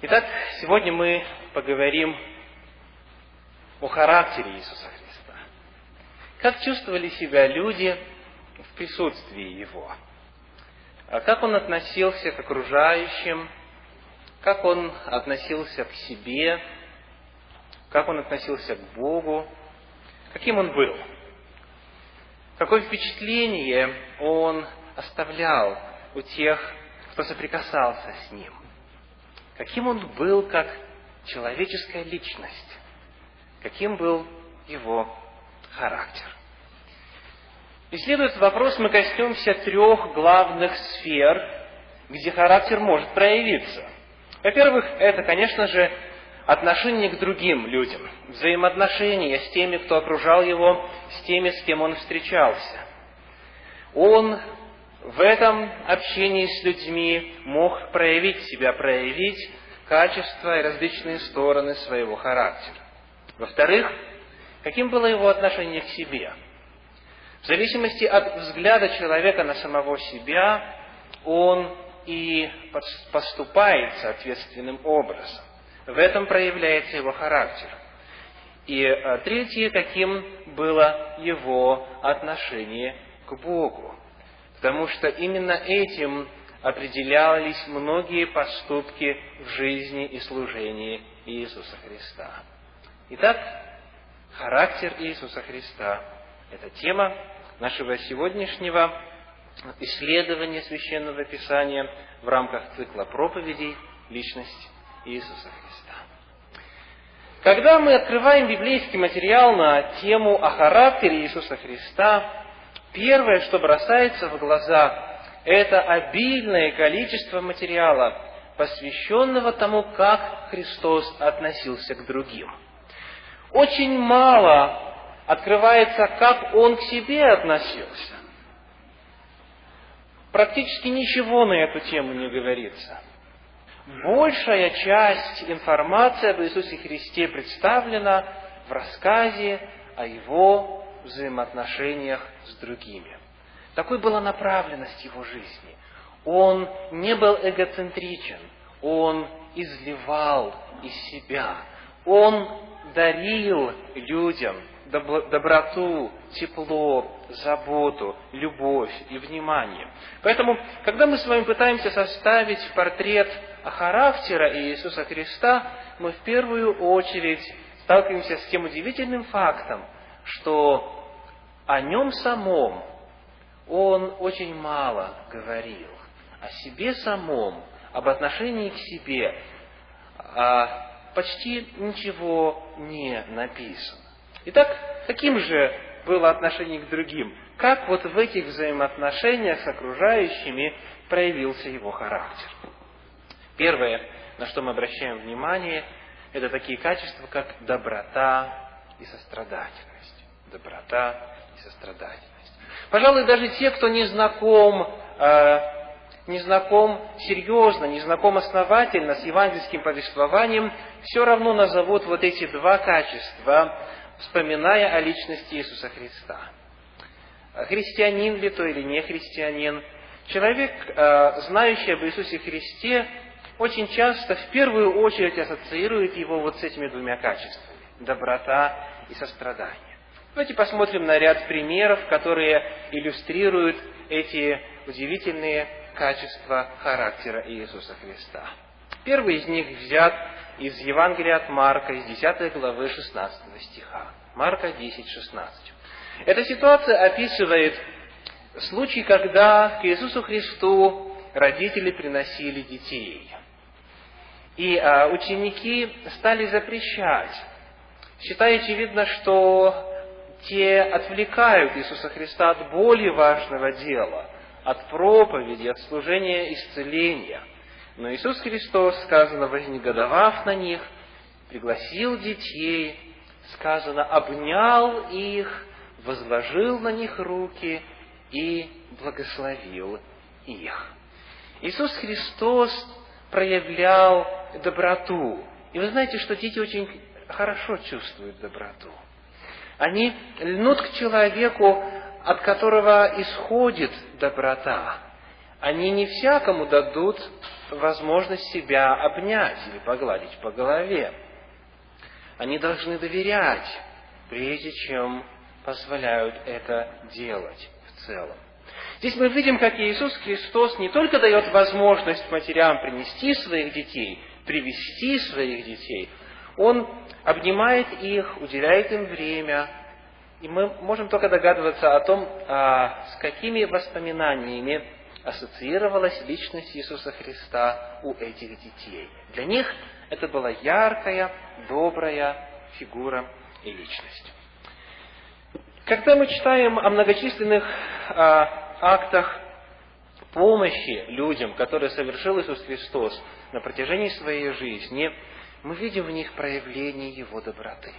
Итак, сегодня мы поговорим о характере Иисуса Христа. Как чувствовали себя люди в присутствии Его? А как Он относился к окружающим? Как Он относился к себе? Как Он относился к Богу? Каким Он был? Какое впечатление Он оставлял у тех, кто соприкасался с Ним? Каким он был как человеческая личность, каким был его характер. Исследуя этот вопрос, мы коснемся трех главных сфер, где характер может проявиться. Во-первых, это, конечно же, отношение к другим людям, взаимоотношения с теми, кто окружал его, с теми, с кем он встречался. Он в этом общении с людьми мог проявить себя, проявить качества и различные стороны своего характера. Во-вторых, каким было его отношение к себе? В зависимости от взгляда человека на самого себя, он и поступает соответственным образом. В этом проявляется его характер. И а, третье, каким было его отношение к Богу. Потому что именно этим определялись многие поступки в жизни и служении Иисуса Христа. Итак, характер Иисуса Христа – это тема нашего сегодняшнего исследования Священного Писания в рамках цикла проповедей «Личность Иисуса Христа». Когда мы открываем библейский материал на тему о характере Иисуса Христа, Первое, что бросается в глаза, это обильное количество материала, посвященного тому, как Христос относился к другим. Очень мало открывается, как Он к себе относился. Практически ничего на эту тему не говорится. Большая часть информации об Иисусе Христе представлена в рассказе о Его взаимоотношениях с другими. Такой была направленность его жизни. Он не был эгоцентричен, он изливал из себя, он дарил людям доброту, тепло, заботу, любовь и внимание. Поэтому, когда мы с вами пытаемся составить портрет характера Иисуса Христа, мы в первую очередь сталкиваемся с тем удивительным фактом, что о нем самом он очень мало говорил. О себе самом, об отношении к себе а почти ничего не написано. Итак, каким же было отношение к другим? Как вот в этих взаимоотношениях с окружающими проявился его характер? Первое, на что мы обращаем внимание, это такие качества, как доброта и сострадательность. Доброта и сострадательность. Пожалуй, даже те, кто не знаком, э, не знаком серьезно, не знаком основательно с евангельским повествованием, все равно назовут вот эти два качества, вспоминая о личности Иисуса Христа. Христианин ли то или не христианин, человек, э, знающий об Иисусе Христе, очень часто в первую очередь ассоциирует его вот с этими двумя качествами – доброта и сострадание. Давайте посмотрим на ряд примеров, которые иллюстрируют эти удивительные качества характера Иисуса Христа. Первый из них взят из Евангелия от Марка, из 10 главы 16 стиха. Марка 10, 16. Эта ситуация описывает случай, когда к Иисусу Христу родители приносили детей. И а, ученики стали запрещать, считая очевидно, что те отвлекают Иисуса Христа от более важного дела, от проповеди, от служения исцеления. Но Иисус Христос, сказано, вознегодовав на них, пригласил детей, сказано, обнял их, возложил на них руки и благословил их. Иисус Христос проявлял доброту. И вы знаете, что дети очень хорошо чувствуют доброту. Они льнут к человеку, от которого исходит доброта. они не всякому дадут возможность себя обнять или погладить по голове. Они должны доверять, прежде чем позволяют это делать в целом. Здесь мы видим, как Иисус Христос не только дает возможность матерям принести своих детей, привести своих детей, Он обнимает их, уделяет им время, и мы можем только догадываться о том, а, с какими воспоминаниями ассоциировалась личность Иисуса Христа у этих детей. Для них это была яркая, добрая фигура и личность. Когда мы читаем о многочисленных а, актах помощи людям, которые совершил Иисус Христос на протяжении своей жизни, мы видим в них проявление Его доброты.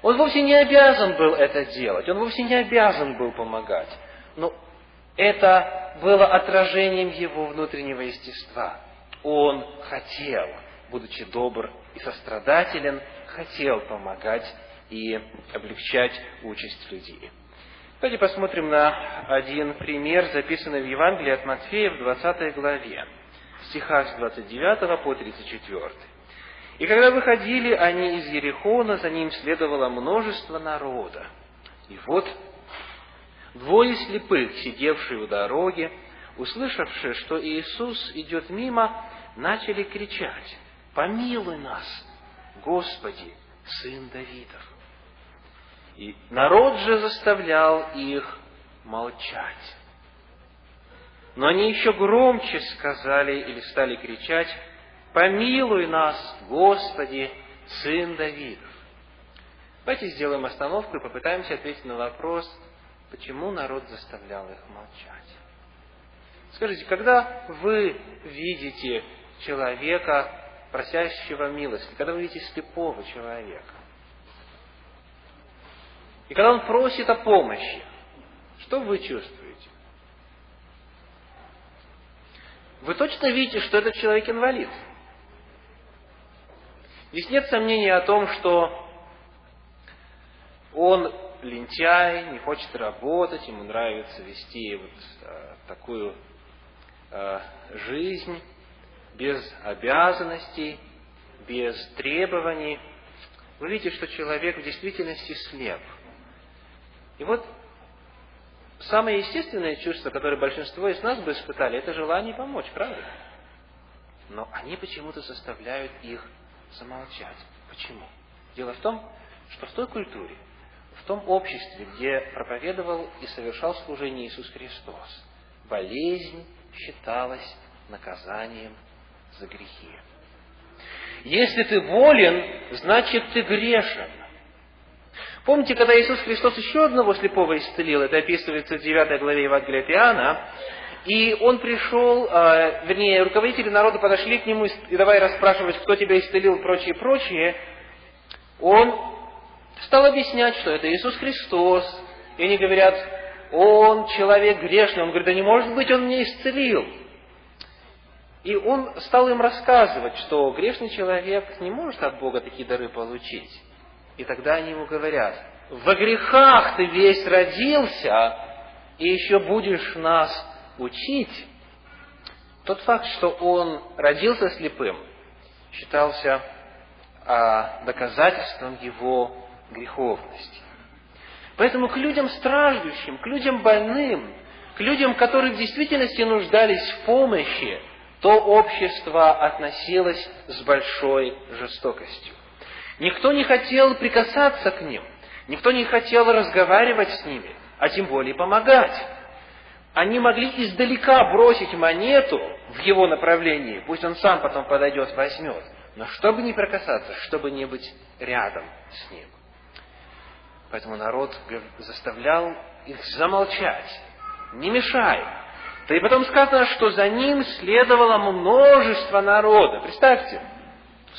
Он вовсе не обязан был это делать, он вовсе не обязан был помогать, но это было отражением его внутреннего естества. Он хотел, будучи добр и сострадателен, хотел помогать и облегчать участь людей. Давайте посмотрим на один пример, записанный в Евангелии от Матфея в 20 главе, стихах с 29 по 34. «И когда выходили они из Ерехона, за ним следовало множество народа. И вот двое слепых, сидевшие у дороги, услышавшие, что Иисус идет мимо, начали кричать, «Помилуй нас, Господи, Сын Давидов!» И народ же заставлял их молчать. Но они еще громче сказали или стали кричать, «Помилуй нас, Господи, Сын Давидов!» Давайте сделаем остановку и попытаемся ответить на вопрос, почему народ заставлял их молчать. Скажите, когда вы видите человека, просящего милости, когда вы видите слепого человека, и когда он просит о помощи, что вы чувствуете? Вы точно видите, что этот человек инвалид. Здесь нет сомнений о том, что он лентяй, не хочет работать, ему нравится вести вот а, такую а, жизнь без обязанностей, без требований. Вы видите, что человек в действительности слеп – и вот самое естественное чувство, которое большинство из нас бы испытали, это желание помочь, правда? Но они почему-то заставляют их замолчать. Почему? Дело в том, что в той культуре, в том обществе, где проповедовал и совершал служение Иисус Христос, болезнь считалась наказанием за грехи. Если ты болен, значит ты грешен. Помните, когда Иисус Христос еще одного слепого исцелил, это описывается в 9 главе Евангелия от Иоанна, и он пришел, э, вернее, руководители народа подошли к нему и давай расспрашивать, кто тебя исцелил, прочее, прочее, он стал объяснять, что это Иисус Христос. И они говорят, он человек грешный. Он говорит, да не может быть, он меня исцелил. И он стал им рассказывать, что грешный человек не может от Бога такие дары получить. И тогда они ему говорят, во грехах ты весь родился, и еще будешь нас учить. Тот факт, что он родился слепым, считался а, доказательством его греховности. Поэтому к людям страждущим, к людям больным, к людям, которые в действительности нуждались в помощи, то общество относилось с большой жестокостью. Никто не хотел прикасаться к ним, никто не хотел разговаривать с ними, а тем более помогать. Они могли издалека бросить монету в его направлении, пусть он сам потом подойдет, возьмет, но чтобы не прикасаться, чтобы не быть рядом с ним. Поэтому народ заставлял их замолчать, не мешай. Да и потом сказано, что за ним следовало множество народа. Представьте,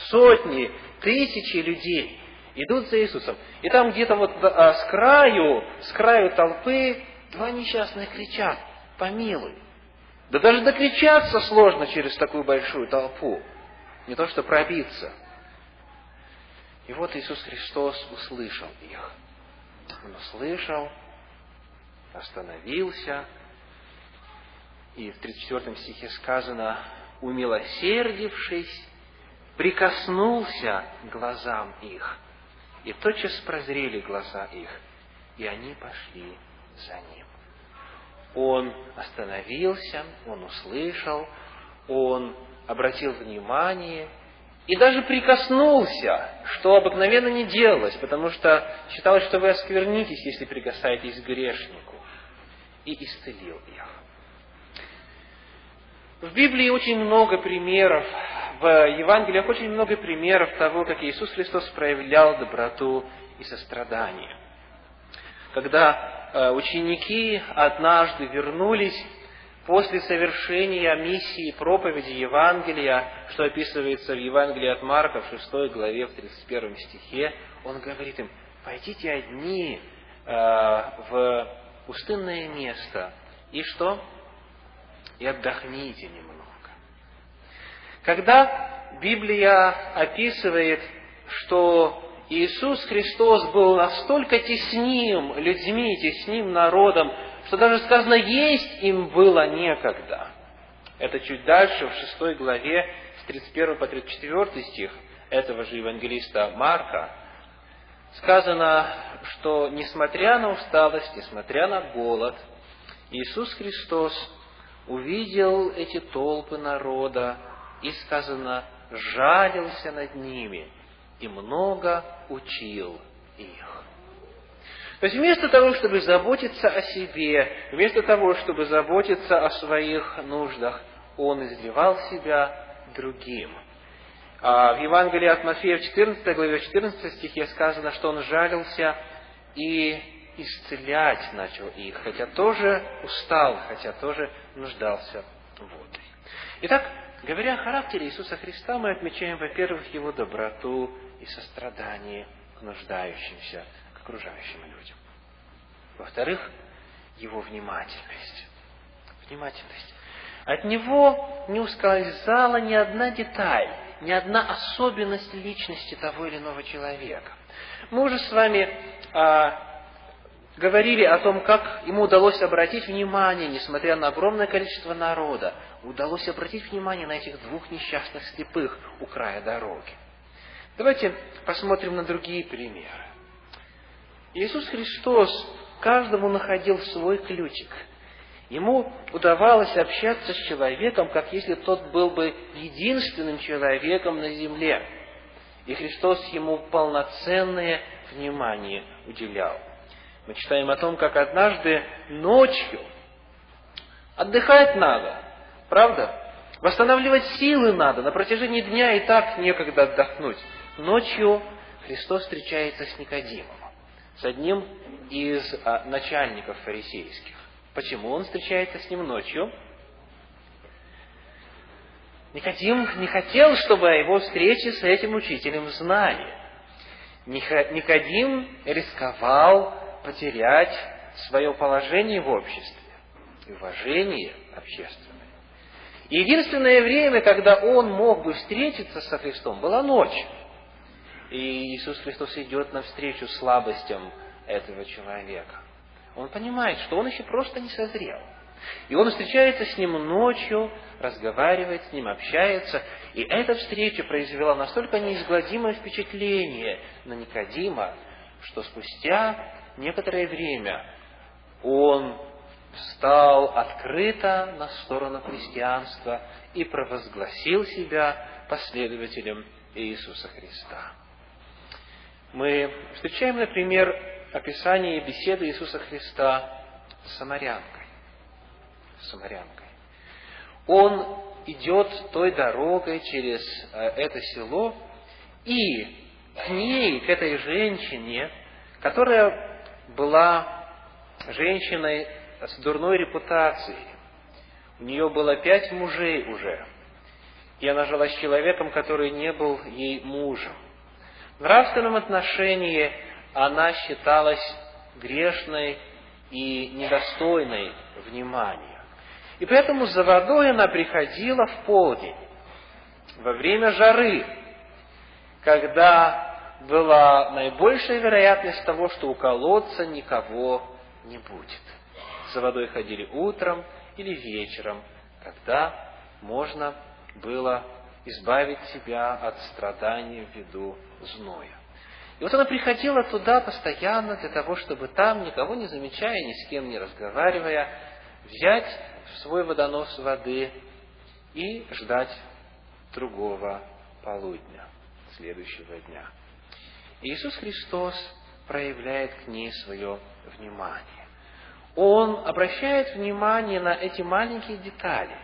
сотни тысячи людей идут за Иисусом. И там где-то вот а, с краю, с краю толпы два несчастных кричат, помилуй. Да даже докричаться сложно через такую большую толпу. Не то, что пробиться. И вот Иисус Христос услышал их. Он услышал, остановился И в 34 стихе сказано, умилосердившись, прикоснулся к глазам их, и тотчас прозрели глаза их, и они пошли за ним. Он остановился, он услышал, он обратил внимание и даже прикоснулся, что обыкновенно не делалось, потому что считалось, что вы осквернитесь, если прикасаетесь к грешнику, и исцелил их. В Библии очень много примеров, в Евангелиях очень много примеров того, как Иисус Христос проявлял доброту и сострадание. Когда э, ученики однажды вернулись после совершения миссии проповеди Евангелия, что описывается в Евангелии от Марка в 6 главе, в 31 стихе, он говорит им, пойдите одни э, в пустынное место, и что? И отдохните немного. Когда Библия описывает, что Иисус Христос был настолько тесним людьми, тесним народом, что даже сказано, есть им было некогда. Это чуть дальше, в шестой главе, с 31 по 34 стих этого же евангелиста Марка, сказано, что несмотря на усталость, несмотря на голод, Иисус Христос увидел эти толпы народа и, сказано, жалился над ними и много учил их. То есть вместо того, чтобы заботиться о себе, вместо того, чтобы заботиться о своих нуждах, он изливал себя другим. А в Евангелии от Матфея в 14 главе, в 14 стихе сказано, что он жалился и исцелять начал их, хотя тоже устал, хотя тоже нуждался в воде. Итак, говоря о характере Иисуса Христа, мы отмечаем, во-первых, его доброту и сострадание к нуждающимся, окружающим людям. Во-вторых, его внимательность. Внимательность. От него не ускользала ни одна деталь, ни одна особенность личности того или иного человека. Мы уже с вами а, говорили о том, как ему удалось обратить внимание, несмотря на огромное количество народа, удалось обратить внимание на этих двух несчастных слепых у края дороги. Давайте посмотрим на другие примеры. Иисус Христос каждому находил свой ключик. Ему удавалось общаться с человеком, как если тот был бы единственным человеком на земле. И Христос ему полноценное внимание уделял. Мы читаем о том, как однажды ночью отдыхать надо, правда? Восстанавливать силы надо, на протяжении дня и так некогда отдохнуть. Ночью Христос встречается с Никодимом с одним из а, начальников фарисейских. Почему он встречается с ним ночью? Никодим не хотел, чтобы о его встрече с этим учителем знали. Никодим рисковал потерять свое положение в обществе и уважение общественное. Единственное время, когда он мог бы встретиться со Христом, была ночь. И Иисус Христос идет навстречу слабостям этого человека. Он понимает, что он еще просто не созрел. И он встречается с ним ночью, разговаривает с ним, общается. И эта встреча произвела настолько неизгладимое впечатление на Никодима, что спустя некоторое время он встал открыто на сторону христианства и провозгласил себя последователем Иисуса Христа мы встречаем, например, описание беседы Иисуса Христа с самарянкой. С самарянкой. Он идет той дорогой через э, это село, и к ней, к этой женщине, которая была женщиной с дурной репутацией, у нее было пять мужей уже, и она жила с человеком, который не был ей мужем. В нравственном отношении она считалась грешной и недостойной внимания. И поэтому за водой она приходила в полдень, во время жары, когда была наибольшая вероятность того, что у колодца никого не будет. За водой ходили утром или вечером, когда можно было избавить себя от страданий в виду зноя. И вот она приходила туда постоянно для того, чтобы там, никого не замечая, ни с кем не разговаривая, взять свой водонос воды и ждать другого полудня, следующего дня. И Иисус Христос проявляет к ней свое внимание. Он обращает внимание на эти маленькие детали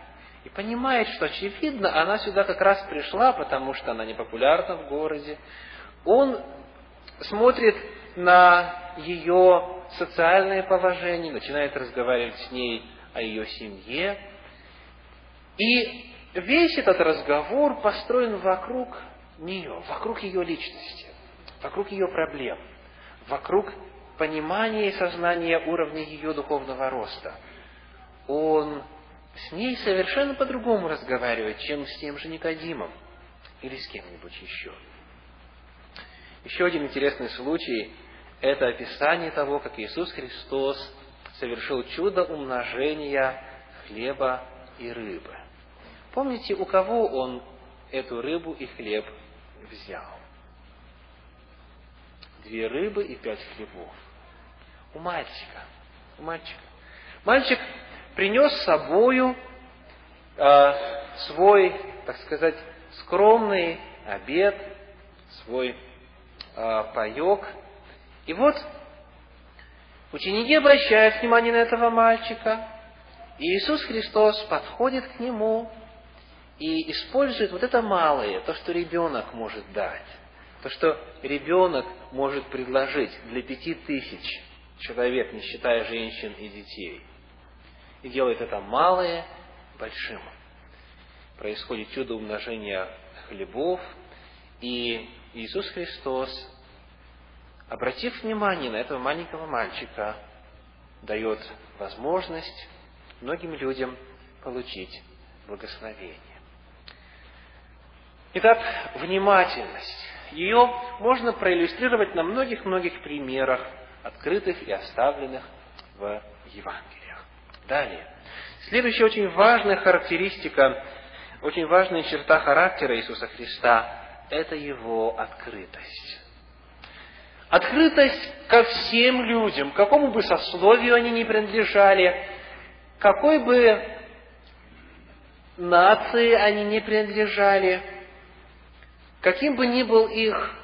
и понимает, что, очевидно, она сюда как раз пришла, потому что она не популярна в городе. Он смотрит на ее социальное положение, начинает разговаривать с ней о ее семье. И весь этот разговор построен вокруг нее, вокруг ее личности, вокруг ее проблем, вокруг понимания и сознания уровня ее духовного роста. Он с ней совершенно по-другому разговаривает, чем с тем же Никодимом или с кем-нибудь еще. Еще один интересный случай – это описание того, как Иисус Христос совершил чудо умножения хлеба и рыбы. Помните, у кого Он эту рыбу и хлеб взял? Две рыбы и пять хлебов. У мальчика. У мальчика. Мальчик принес с собою э, свой, так сказать, скромный обед, свой э, паек. И вот ученики обращают внимание на этого мальчика, и Иисус Христос подходит к нему и использует вот это малое, то, что ребенок может дать, то, что ребенок может предложить для пяти тысяч человек, не считая женщин и детей. И делает это малое большим. Происходит чудо умножения хлебов, и Иисус Христос, обратив внимание на этого маленького мальчика, дает возможность многим людям получить благословение. Итак, внимательность. Ее можно проиллюстрировать на многих-многих примерах, открытых и оставленных в Евангелиях. Далее. Следующая очень важная характеристика, очень важная черта характера Иисуса Христа – это Его открытость. Открытость ко всем людям, какому бы сословию они ни принадлежали, какой бы нации они не принадлежали, каким бы ни был их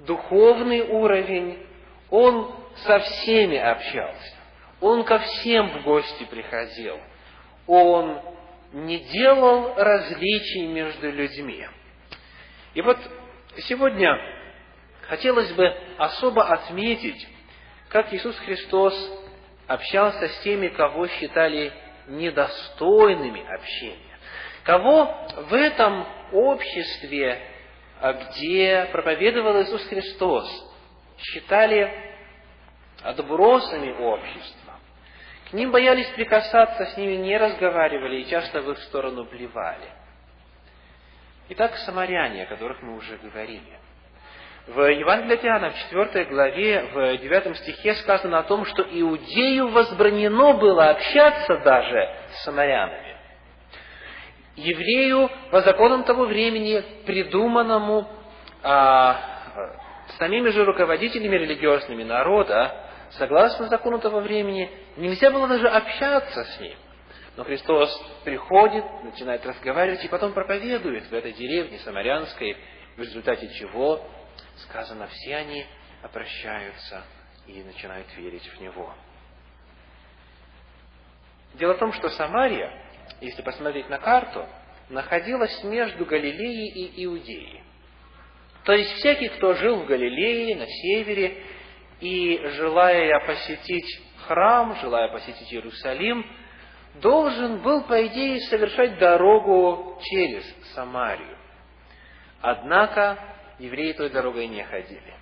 духовный уровень, он со всеми общался. Он ко всем в гости приходил. Он не делал различий между людьми. И вот сегодня хотелось бы особо отметить, как Иисус Христос общался с теми, кого считали недостойными общения. Кого в этом обществе, где проповедовал Иисус Христос, считали отбросами общества. К ним боялись прикасаться, с ними не разговаривали и часто в их сторону плевали. Итак, самаряне, о которых мы уже говорили. В Евангелии от Иоанна, в 4 главе, в 9 стихе сказано о том, что иудею возбранено было общаться даже с самарянами. Еврею по законам того времени, придуманному а, самими же руководителями религиозными народа, согласно закону того времени, нельзя было даже общаться с ним. Но Христос приходит, начинает разговаривать и потом проповедует в этой деревне самарянской, в результате чего, сказано, все они обращаются и начинают верить в Него. Дело в том, что Самария, если посмотреть на карту, находилась между Галилеей и Иудеей. То есть всякий, кто жил в Галилее, на севере, и желая посетить храм, желая посетить Иерусалим, должен был, по идее, совершать дорогу через Самарию. Однако евреи той дорогой не ходили.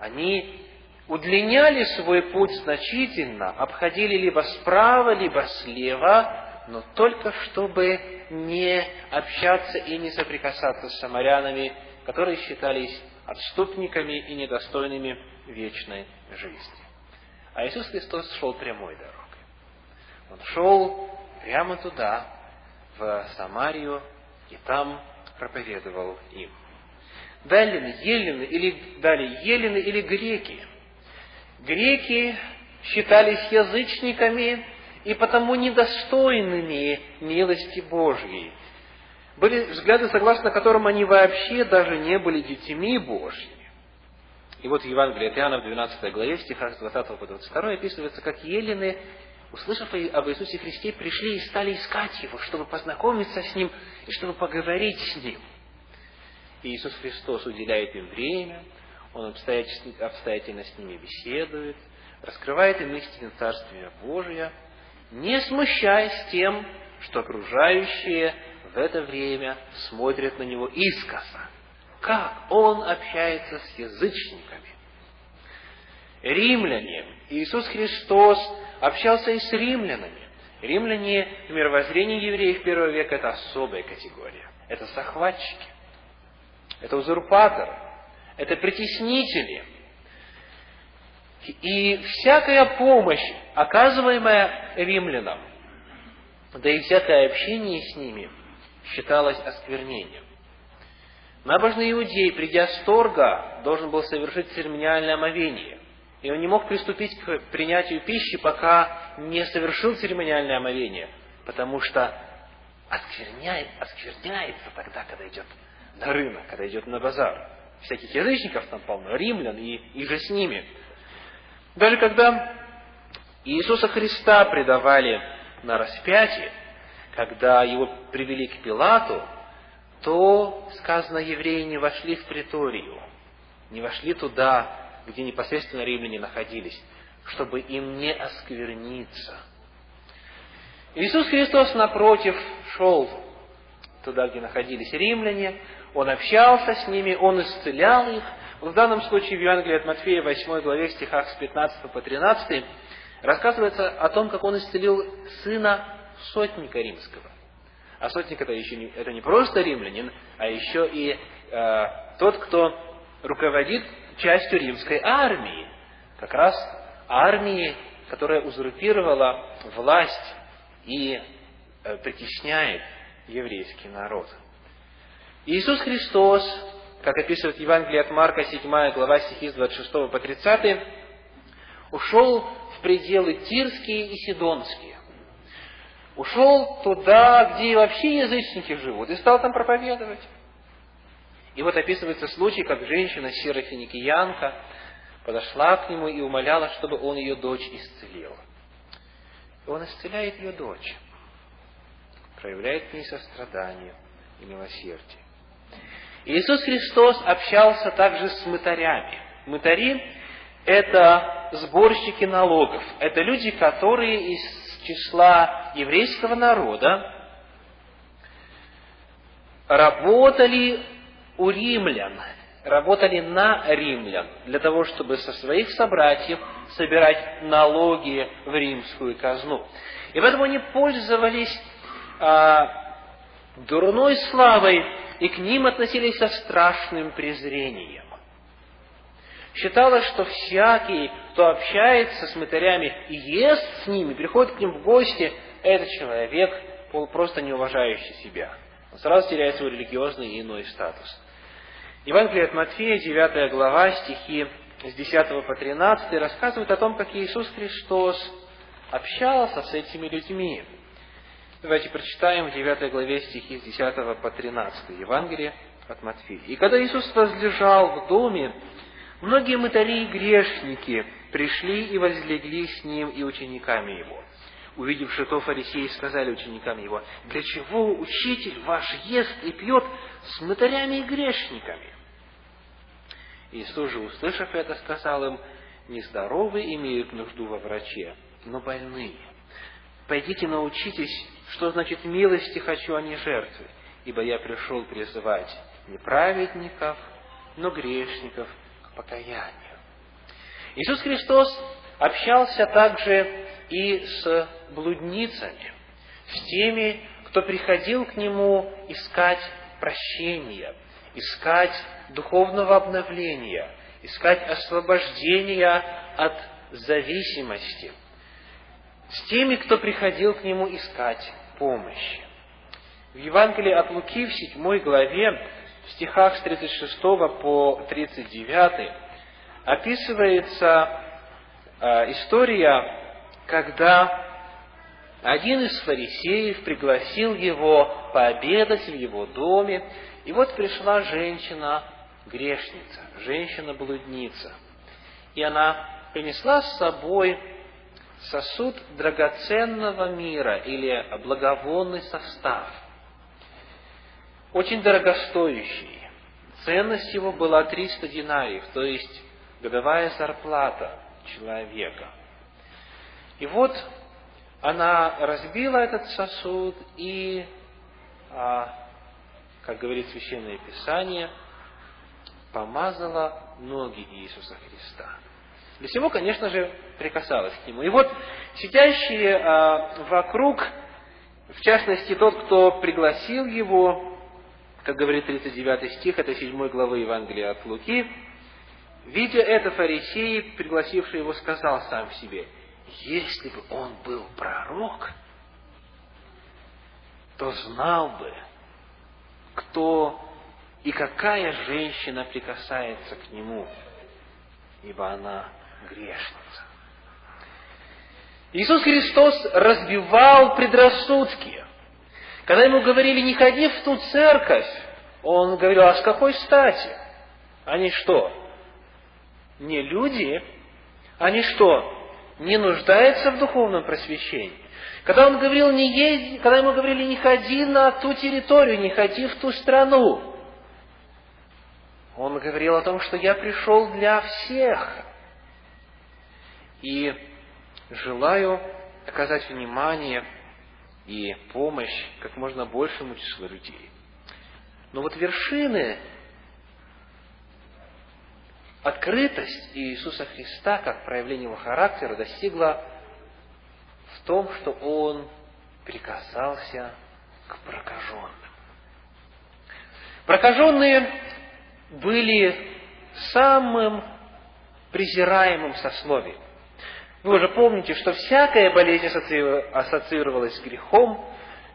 Они удлиняли свой путь значительно, обходили либо справа, либо слева, но только чтобы не общаться и не соприкасаться с самарянами, которые считались отступниками и недостойными вечной жизни. А Иисус Христос шел прямой дорогой. Он шел прямо туда, в Самарию, и там проповедовал им. Далее елены или, далее, елены или греки. Греки считались язычниками и потому недостойными милости Божьей. Были взгляды, согласно которым они вообще даже не были детьми Божьими. И вот в Евангелии от Иоанна в 12 главе, в стихах с 20 по 22 описывается, как елены, услышав об Иисусе Христе, пришли и стали искать Его, чтобы познакомиться с Ним и чтобы поговорить с Ним. И Иисус Христос уделяет им время, Он обстоятельно с ними беседует, раскрывает им истину Царствия Божия, не смущаясь тем, что окружающие в это время смотрят на него искоса. Как он общается с язычниками? Римляне. Иисус Христос общался и с римлянами. Римляне в мировоззрении евреев первого века – это особая категория. Это захватчики. Это узурпаторы. Это притеснители. И всякая помощь, оказываемая римлянам, да и всякое общение с ними считалось осквернением. Набожный иудей, придя с торга, должен был совершить церемониальное омовение. И он не мог приступить к принятию пищи, пока не совершил церемониальное омовение, потому что оскверняет, оскверняется тогда, когда идет на рынок, когда идет на базар. Всяких язычников там полно, римлян и, и же с ними. Даже когда Иисуса Христа предавали на распятие, когда его привели к Пилату, то, сказано, евреи не вошли в приторию, не вошли туда, где непосредственно римляне находились, чтобы им не оскверниться. Иисус Христос, напротив, шел туда, где находились римляне, Он общался с ними, Он исцелял их. В данном случае в Евангелии от Матфея, 8 главе, стихах с 15 по 13, рассказывается о том, как Он исцелил сына сотника римского. А сотник это еще не, это не просто римлянин, а еще и э, тот, кто руководит частью римской армии. Как раз армии, которая узурпировала власть и э, притесняет еврейский народ. Иисус Христос, как описывает Евангелие от Марка, 7 глава стихи с 26 по 30, ушел в пределы Тирские и Сидонские. Ушел туда, где вообще язычники живут, и стал там проповедовать. И вот описывается случай, как женщина сирофиникиянка подошла к нему и умоляла, чтобы он ее дочь исцелил. И он исцеляет ее дочь, проявляет к ней сострадание и милосердие. Иисус Христос общался также с мытарями. Мытари – это сборщики налогов. Это люди, которые из числа еврейского народа работали у римлян, работали на римлян, для того, чтобы со своих собратьев собирать налоги в римскую казну. И поэтому они пользовались а, дурной славой, и к ним относились со страшным презрением. Считалось, что всякий, кто общается с мытарями и ест с ними, приходит к ним в гости, этот человек просто не уважающий себя. Он сразу теряет свой религиозный и иной статус. Евангелие от Матфея, 9 глава, стихи с 10 по 13, рассказывают о том, как Иисус Христос общался с этими людьми. Давайте прочитаем в 9 главе стихи с 10 по 13 Евангелие от Матфея. «И когда Иисус возлежал в доме, многие мытари и грешники пришли и возлегли с Ним и учениками Его. Увидевши то, фарисеи сказали ученикам Его, «Для чего учитель ваш ест и пьет с мытарями и грешниками?» Иисус же, услышав это, сказал им, «Нездоровые имеют нужду во враче, но больные. Пойдите научитесь что значит милости хочу, а не жертвы? Ибо я пришел призывать не праведников, но грешников покаянию. Иисус Христос общался также и с блудницами, с теми, кто приходил к Нему искать прощения, искать духовного обновления, искать освобождения от зависимости. с теми, кто приходил к нему искать помощи. В Евангелии от Луки в 7 главе, в стихах с 36 по 39, описывается э, история, когда один из фарисеев пригласил его пообедать в его доме, и вот пришла женщина, грешница, женщина-блудница, и она принесла с собой сосуд драгоценного мира или благовонный состав, очень дорогостоящий. Ценность его была 300 динариев, то есть годовая зарплата человека. И вот она разбила этот сосуд и, а, как говорит Священное Писание, помазала ноги Иисуса Христа. Для всего, конечно же, прикасалась к нему. И вот сидящие а, вокруг, в частности, тот, кто пригласил его, как говорит 39 стих, это 7 главы Евангелия от Луки, видя это, фарисей, пригласивший его, сказал сам в себе, если бы он был пророк, то знал бы, кто и какая женщина прикасается к нему, ибо она грешница. Иисус Христос разбивал предрассудки. Когда ему говорили, не ходи в ту церковь, он говорил, а с какой стати? Они что? Не люди? Они что? Не нуждаются в духовном просвещении? Когда он говорил, не езди, когда ему говорили, не ходи на ту территорию, не ходи в ту страну, он говорил о том, что я пришел для всех. И желаю оказать внимание и помощь как можно большему числу людей. Но вот вершины, открытость Иисуса Христа как проявление его характера достигла в том, что Он прикасался к прокаженным. Прокаженные были самым презираемым сословием. Вы уже помните, что всякая болезнь ассоциировалась с грехом,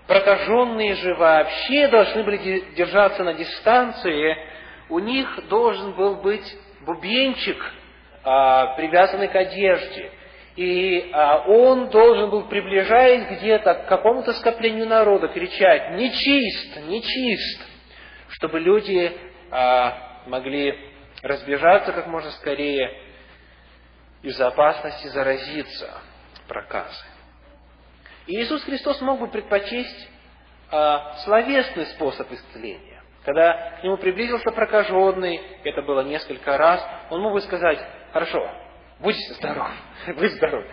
прокаженные же вообще должны были держаться на дистанции, у них должен был быть бубенчик, а, привязанный к одежде, и а, он должен был, приближаясь где-то к какому-то скоплению народа, кричать «Нечист! Нечист!», чтобы люди а, могли разбежаться как можно скорее из-за опасности заразиться проказой. И Иисус Христос мог бы предпочесть а, словесный способ исцеления. Когда к нему приблизился прокаженный, это было несколько раз, он мог бы сказать, хорошо, будь здоров, будь здоров.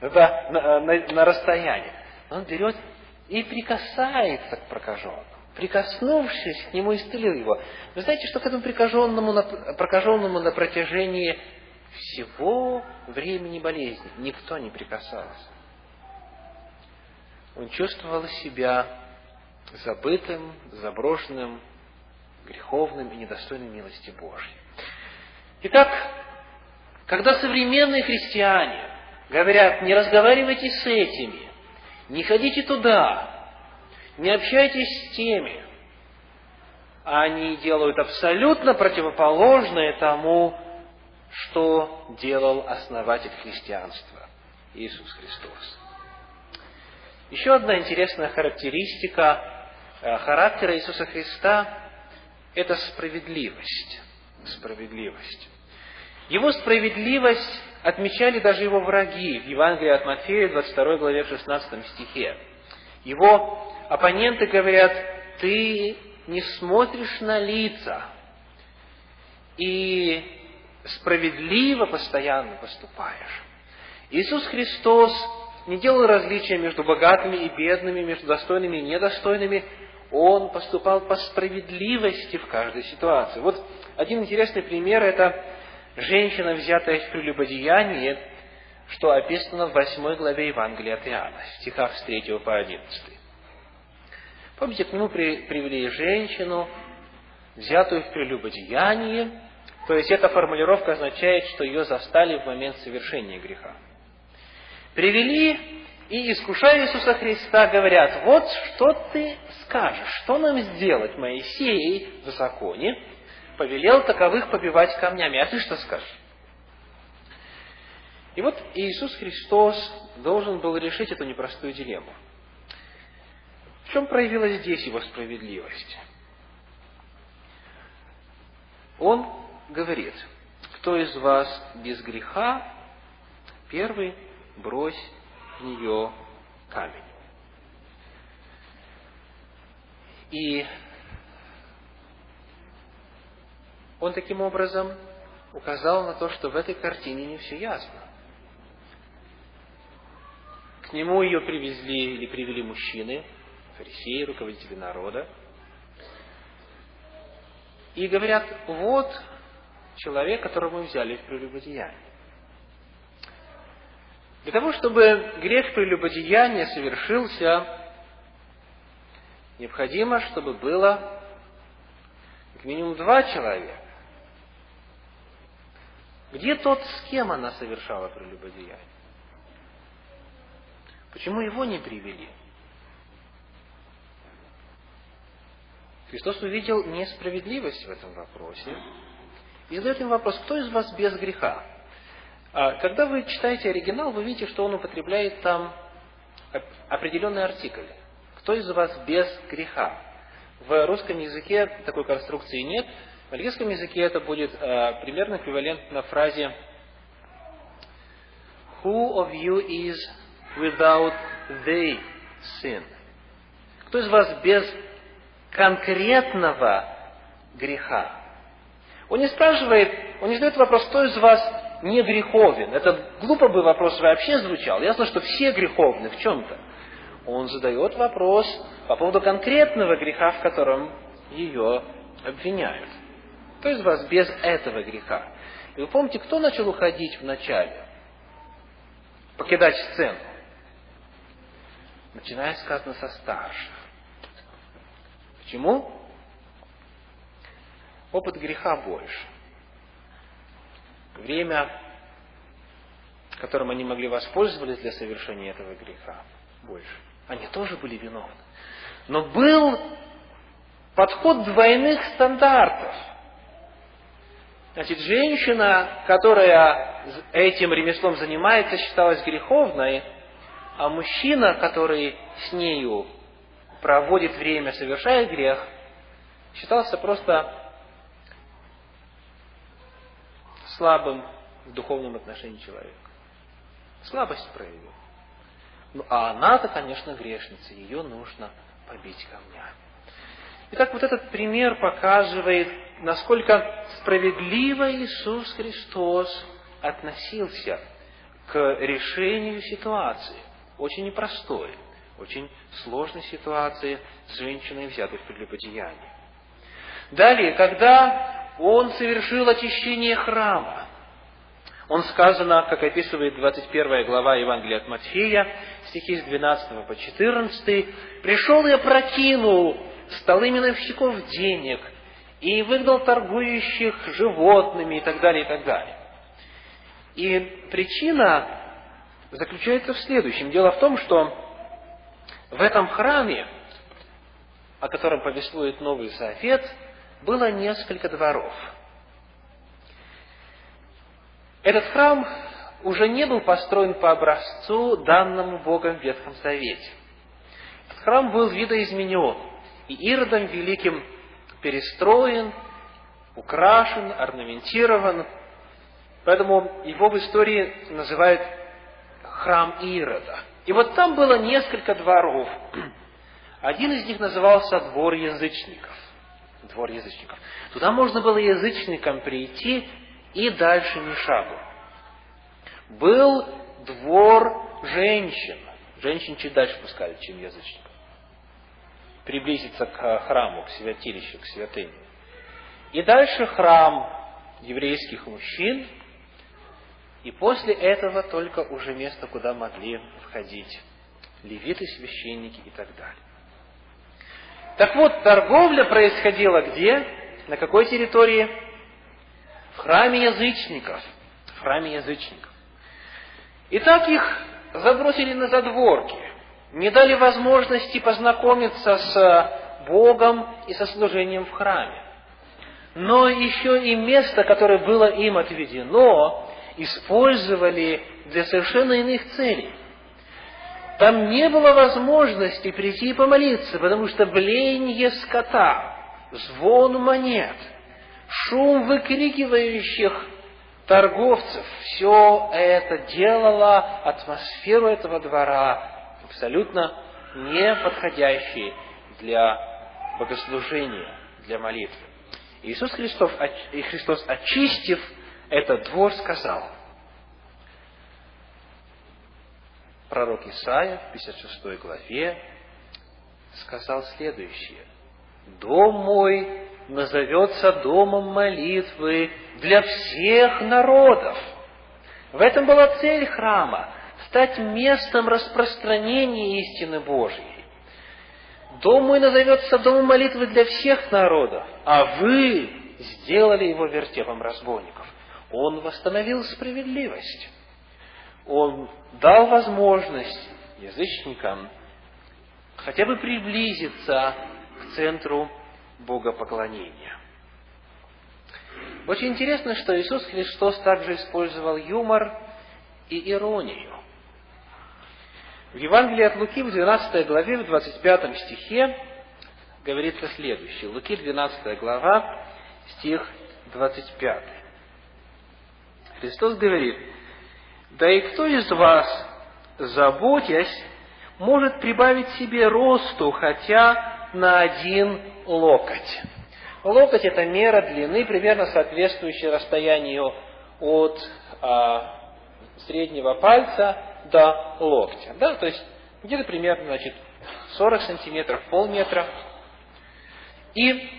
Это на, на, на расстоянии. Он берет и прикасается к прокаженному. Прикоснувшись к нему, исцелил его. Вы знаете, что к этому прокаженному прокаженному на протяжении всего времени болезни никто не прикасался. Он чувствовал себя забытым, заброшенным, греховным и недостойным милости Божьей. Итак, когда современные христиане говорят, не разговаривайте с этими, не ходите туда, не общайтесь с теми, они делают абсолютно противоположное тому, что делал основатель христианства Иисус Христос. Еще одна интересная характеристика э, характера Иисуса Христа – это справедливость. Справедливость. Его справедливость отмечали даже его враги в Евангелии от Матфея, 22 главе, 16 стихе. Его оппоненты говорят, ты не смотришь на лица, и справедливо постоянно поступаешь. Иисус Христос не делал различия между богатыми и бедными, между достойными и недостойными. Он поступал по справедливости в каждой ситуации. Вот один интересный пример – это женщина, взятая в прелюбодеянии, что описано в 8 главе Евангелия от Иоанна, в стихах с 3 по 11. Помните, к нему привели женщину, взятую в прелюбодеянии, то есть эта формулировка означает, что ее застали в момент совершения греха. Привели и, искушая Иисуса Христа, говорят, вот что ты скажешь, что нам сделать, Моисей в законе повелел таковых побивать камнями, а ты что скажешь? И вот Иисус Христос должен был решить эту непростую дилемму. В чем проявилась здесь его справедливость? Он говорит, кто из вас без греха, первый брось в нее камень. И он таким образом указал на то, что в этой картине не все ясно. К нему ее привезли или привели мужчины, фарисеи, руководители народа, и говорят, вот человек, которого мы взяли в прелюбодеяние. Для того, чтобы грех прелюбодеяния совершился, необходимо, чтобы было как минимум два человека. Где тот, с кем она совершала прелюбодеяние? Почему его не привели? Христос увидел несправедливость в этом вопросе и задает им вопрос, кто из вас без греха? А, когда вы читаете оригинал, вы видите, что он употребляет там определенный артикль. Кто из вас без греха? В русском языке такой конструкции нет. В английском языке это будет а, примерно эквивалентно фразе Who of you is without the sin? Кто из вас без конкретного греха? Он не спрашивает, он не задает вопрос, кто из вас не греховен. Это глупо бы вопрос вообще звучал. Ясно, что все греховны в чем-то. Он задает вопрос по поводу конкретного греха, в котором ее обвиняют. Кто из вас без этого греха? И вы помните, кто начал уходить в начале? Покидать сцену. Начиная, сказано, со старших. Почему? Опыт греха больше. Время, которым они могли воспользоваться для совершения этого греха, больше. Они тоже были виновны. Но был подход двойных стандартов. Значит, женщина, которая этим ремеслом занимается, считалась греховной, а мужчина, который с нею проводит время, совершая грех, считался просто слабым в духовном отношении человека. Слабость проявил. Ну, а она-то, конечно, грешница, ее нужно побить камнями. Итак, вот этот пример показывает, насколько справедливо Иисус Христос относился к решению ситуации, очень непростой, очень сложной ситуации с женщиной, взятой в прелюбодеяние. Далее, когда он совершил очищение храма. Он сказано, как описывает 21 глава Евангелия от Матфея, стихи с 12 по 14, «Пришел и опрокинул столы миновщиков денег, и выгнал торгующих животными, и так далее, и так далее». И причина заключается в следующем. Дело в том, что в этом храме, о котором повествует Новый Завет, было несколько дворов. Этот храм уже не был построен по образцу, данному Богом в Ветхом Завете. Этот храм был видоизменен и Иродом Великим перестроен, украшен, орнаментирован. Поэтому его в истории называют храм Ирода. И вот там было несколько дворов. Один из них назывался двор язычников двор язычников. Туда можно было язычникам прийти и дальше ни шагу. Был двор женщин. Женщин чуть дальше пускали, чем язычников. Приблизиться к храму, к святилищу, к святыне. И дальше храм еврейских мужчин, и после этого только уже место, куда могли входить левиты, священники и так далее. Так вот, торговля происходила где? На какой территории? В храме язычников. В храме язычников. Итак, их забросили на задворки, не дали возможности познакомиться с Богом и со служением в храме. Но еще и место, которое было им отведено, использовали для совершенно иных целей. Там не было возможности прийти и помолиться, потому что блеяние скота, звон монет, шум выкрикивающих торговцев, все это делало атмосферу этого двора абсолютно не подходящей для богослужения, для молитвы. Иисус Христос, Христос, очистив этот двор, сказал – пророк Исаия в 56 главе сказал следующее. «Дом мой назовется домом молитвы для всех народов». В этом была цель храма – стать местом распространения истины Божьей. Дом мой назовется домом молитвы для всех народов, а вы сделали его вертепом разбойников. Он восстановил справедливость. Он дал возможность язычникам хотя бы приблизиться к центру богопоклонения. Очень интересно, что Иисус Христос также использовал юмор и иронию. В Евангелии от Луки в 12 главе, в 25 стихе говорится следующее. Луки 12 глава, стих 25. Христос говорит, да и кто из вас, заботясь, может прибавить себе росту хотя на один локоть? Локоть – это мера длины, примерно соответствующая расстоянию от а, среднего пальца до локтя. Да? То есть где-то примерно значит, 40 сантиметров, полметра. И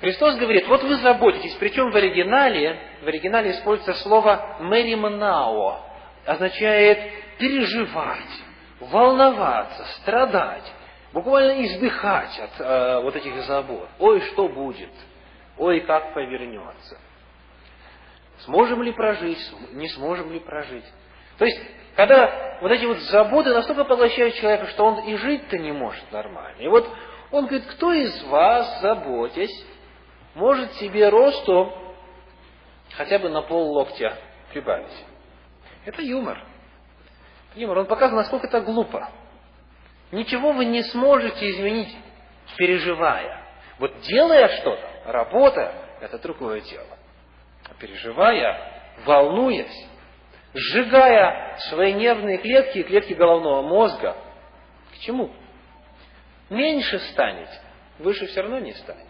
Христос говорит, вот вы заботитесь, причем в оригинале, в оригинале используется слово «меримнао», означает переживать, волноваться, страдать, буквально издыхать от э, вот этих забот. Ой, что будет? Ой, как повернется? Сможем ли прожить? Не сможем ли прожить? То есть, когда вот эти вот заботы настолько поглощают человека, что он и жить-то не может нормально. И вот он говорит, кто из вас, заботясь, может себе росту хотя бы на пол локтя прибавить. Это юмор. Юмор. Он показывает, насколько это глупо. Ничего вы не сможете изменить, переживая. Вот делая что-то, работая, это другое дело. А переживая, волнуясь, сжигая свои нервные клетки и клетки головного мозга, к чему? Меньше станете, выше все равно не станете.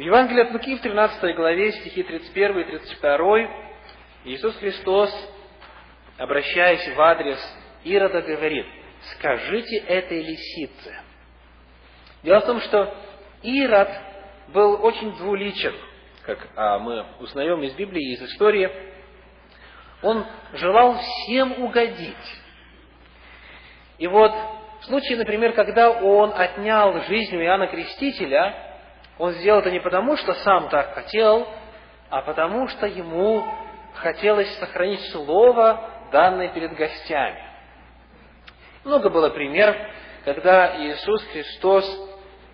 В Евангелии от Луки в 13 главе, стихи 31 и 32, Иисус Христос, обращаясь в адрес Ирода, говорит, скажите этой лисице. Дело в том, что Ирод был очень двуличен, как а, мы узнаем из Библии, из истории. Он желал всем угодить. И вот в случае, например, когда он отнял жизнь у Иоанна Крестителя, он сделал это не потому, что сам так хотел, а потому, что ему хотелось сохранить слово, данное перед гостями. Много было примеров, когда Иисус Христос,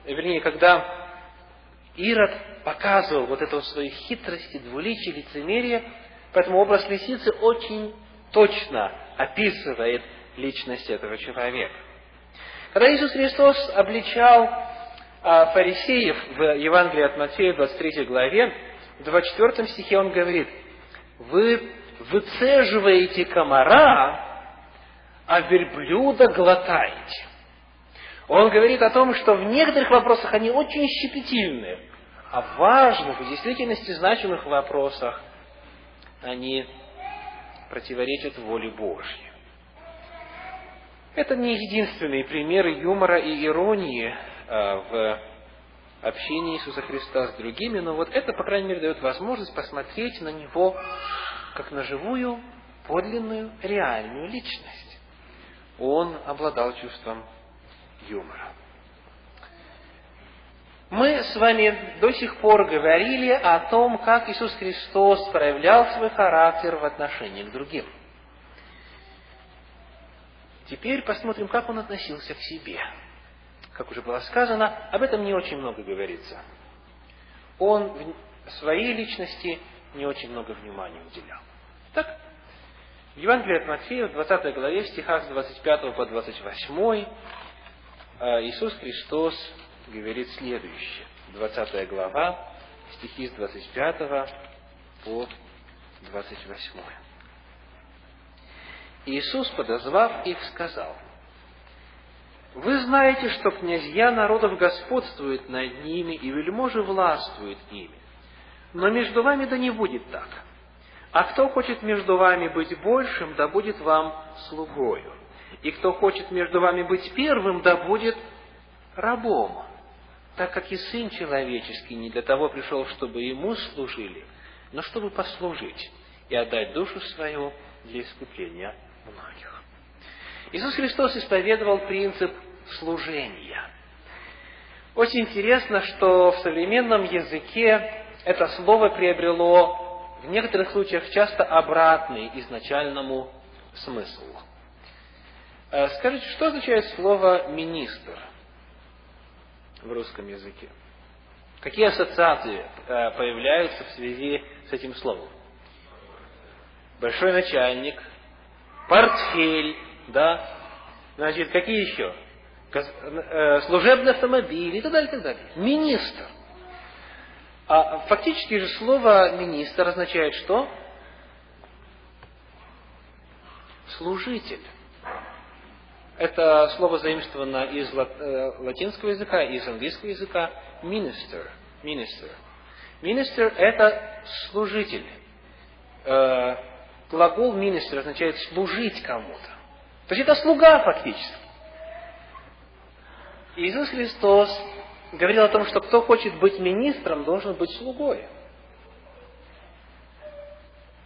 вернее, когда Ирод показывал вот эту свою хитрость и двуличие, лицемерие, поэтому образ лисицы очень точно описывает личность этого человека. Когда Иисус Христос обличал а фарисеев в Евангелии от Матфея, 23 главе, в 24 стихе он говорит, вы выцеживаете комара, а верблюда глотаете. Он говорит о том, что в некоторых вопросах они очень щепетильны, а в важных, в действительности значимых вопросах они противоречат воле Божьей. Это не единственные примеры юмора и иронии в общении Иисуса Христа с другими, но вот это, по крайней мере, дает возможность посмотреть на Него как на живую, подлинную, реальную личность. Он обладал чувством юмора. Мы с вами до сих пор говорили о том, как Иисус Христос проявлял свой характер в отношении к другим. Теперь посмотрим, как он относился к себе. Как уже было сказано, об этом не очень много говорится. Он в своей личности не очень много внимания уделял. Так, в Евангелии от Матфея, в 20 главе, в стихах с 25 по 28, э, Иисус Христос говорит следующее. 20 глава, стихи с 25 по 28. Иисус, подозвав их, сказал, «Вы знаете, что князья народов господствуют над ними, и вельможи властвуют ими. Но между вами да не будет так. А кто хочет между вами быть большим, да будет вам слугою. И кто хочет между вами быть первым, да будет рабом. Так как и Сын Человеческий не для того пришел, чтобы Ему служили, но чтобы послужить и отдать душу свою для искупления многих. Иисус Христос исповедовал принцип служения. Очень интересно, что в современном языке это слово приобрело в некоторых случаях часто обратный изначальному смыслу. Э, скажите, что означает слово «министр» в русском языке? Какие ассоциации э, появляются в связи с этим словом? Большой начальник – портфель, да, значит, какие еще? Э, служебный автомобиль и так далее, и так далее. Министр. А фактически же слово министр означает что? Служитель. Это слово заимствовано из э, латинского языка, из английского языка. Minister. Minister. Minister – это служитель. Э, глагол министр означает служить кому-то. То есть это слуга фактически. Иисус Христос говорил о том, что кто хочет быть министром, должен быть слугой.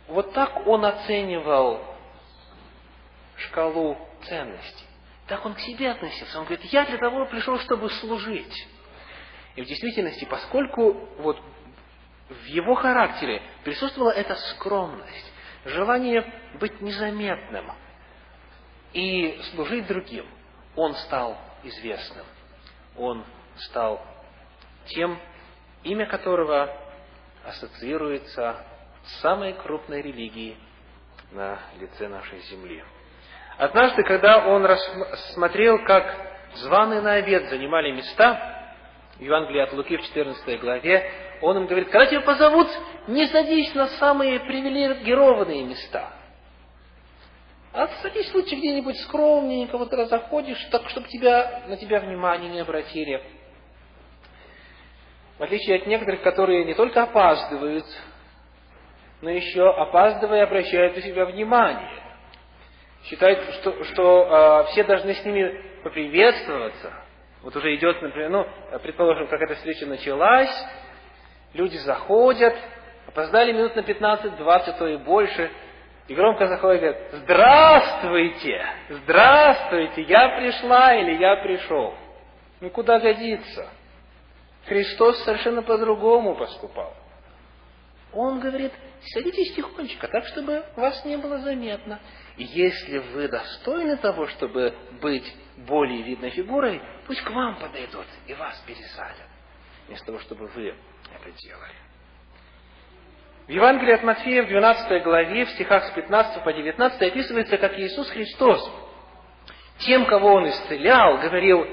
Вот так он оценивал шкалу ценностей. Так он к себе относился. Он говорит, я для того пришел, чтобы служить. И в действительности, поскольку вот в его характере присутствовала эта скромность, желание быть незаметным и служить другим, он стал известным. Он стал тем, имя которого ассоциируется с самой крупной религией на лице нашей земли. Однажды, когда он рассмотрел, как званые на обед занимали места, в Евангелии от Луки в 14 главе, он им говорит, когда тебя позовут, не садись на самые привилегированные места. А садись лучше где-нибудь скромненько, вот раз заходишь, так, чтобы тебя, на тебя внимание не обратили. В отличие от некоторых, которые не только опаздывают, но еще опаздывая обращают на себя внимание. Считают, что, что э, все должны с ними поприветствоваться. Вот уже идет, например, ну, предположим, как эта встреча началась, Люди заходят, опоздали минут на 15-20, то и больше, и громко заходят и говорят, здравствуйте, здравствуйте, я пришла или я пришел. Ну куда годится? Христос совершенно по-другому поступал. Он говорит, садитесь тихонечко, так, чтобы вас не было заметно. И если вы достойны того, чтобы быть более видной фигурой, пусть к вам подойдут и вас пересадят, вместо того, чтобы вы это делали. В Евангелии от Матфея в 12 главе, в стихах с 15 по 19 описывается, как Иисус Христос тем, кого Он исцелял, говорил,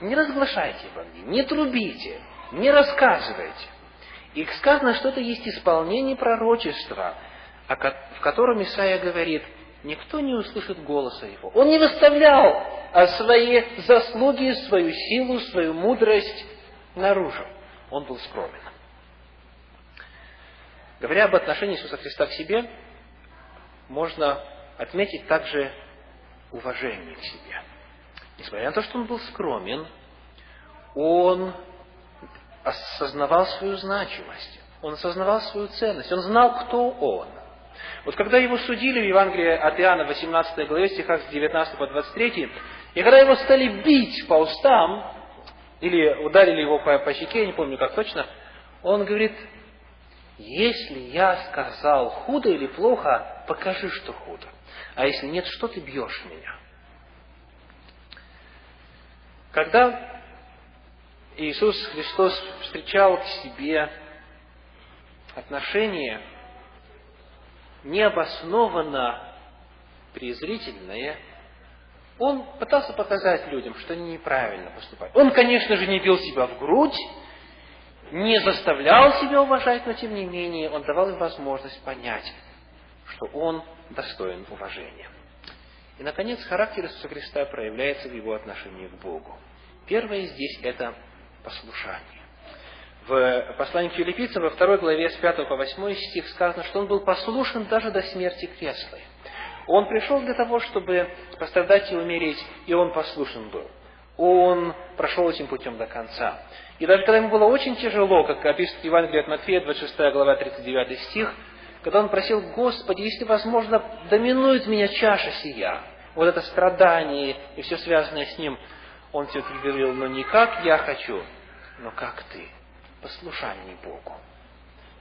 не разглашайте Евангелие, не трубите, не рассказывайте. И сказано, что это есть исполнение пророчества, в котором Исаия говорит, никто не услышит голоса его. Он не выставлял свои заслуги, свою силу, свою мудрость наружу. Он был скромен. Говоря об отношении Иисуса Христа к себе, можно отметить также уважение к себе. Несмотря на то, что он был скромен, он осознавал свою значимость, он осознавал свою ценность, он знал, кто он. Вот когда его судили в Евангелии от Иоанна, 18 главе, стихах с 19 по 23, и когда его стали бить по устам, или ударили его по, по щеке, я не помню как точно, он говорит, если я сказал худо или плохо, покажи, что худо. А если нет, что ты бьешь меня? Когда Иисус Христос встречал к себе отношение необоснованно презрительное, он пытался показать людям, что они неправильно поступают. Он, конечно же, не бил себя в грудь, не заставлял себя уважать, но тем не менее он давал им возможность понять, что он достоин уважения. И, наконец, характер Иисуса Христа проявляется в его отношении к Богу. Первое здесь – это послушание. В послании к филиппийцам во второй главе с 5 по 8 стих сказано, что он был послушен даже до смерти креслой. Он пришел для того, чтобы пострадать и умереть, и он послушен был. Он прошел этим путем до конца. И даже когда ему было очень тяжело, как описывает Евангелие от Матфея, 26 глава, 39 стих, когда он просил, Господи, если возможно, доминует меня чаша сия, вот это страдание и все связанное с ним, он все-таки говорил, но не как я хочу, но как ты. Послушание Богу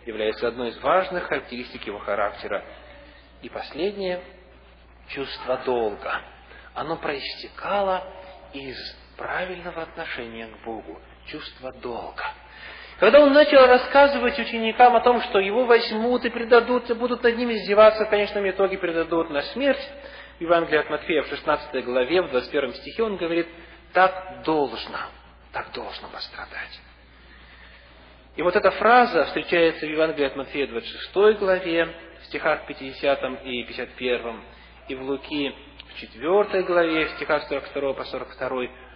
является одной из важных характеристик его характера. И последнее – чувство долга. Оно проистекало из правильного отношения к Богу, чувство долга. Когда он начал рассказывать ученикам о том, что его возьмут и предадут, и будут над ними издеваться, в конечном итоге предадут на смерть, в Евангелии от Матфея в 16 главе, в 21 стихе он говорит, так должно, так должно пострадать. И вот эта фраза встречается в Евангелии от Матфея 26 главе, в стихах 50 и 51, и в Луки в 4 главе, в стихах 42 по 42,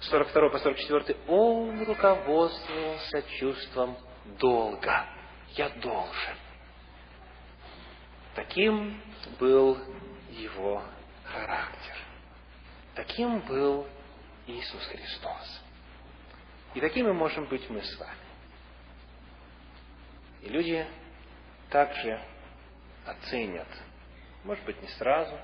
42 по 44, он руководствовался чувством долга. Я должен. Таким был его характер. Таким был Иисус Христос. И такими можем быть мы с вами. И люди также оценят, может быть, не сразу,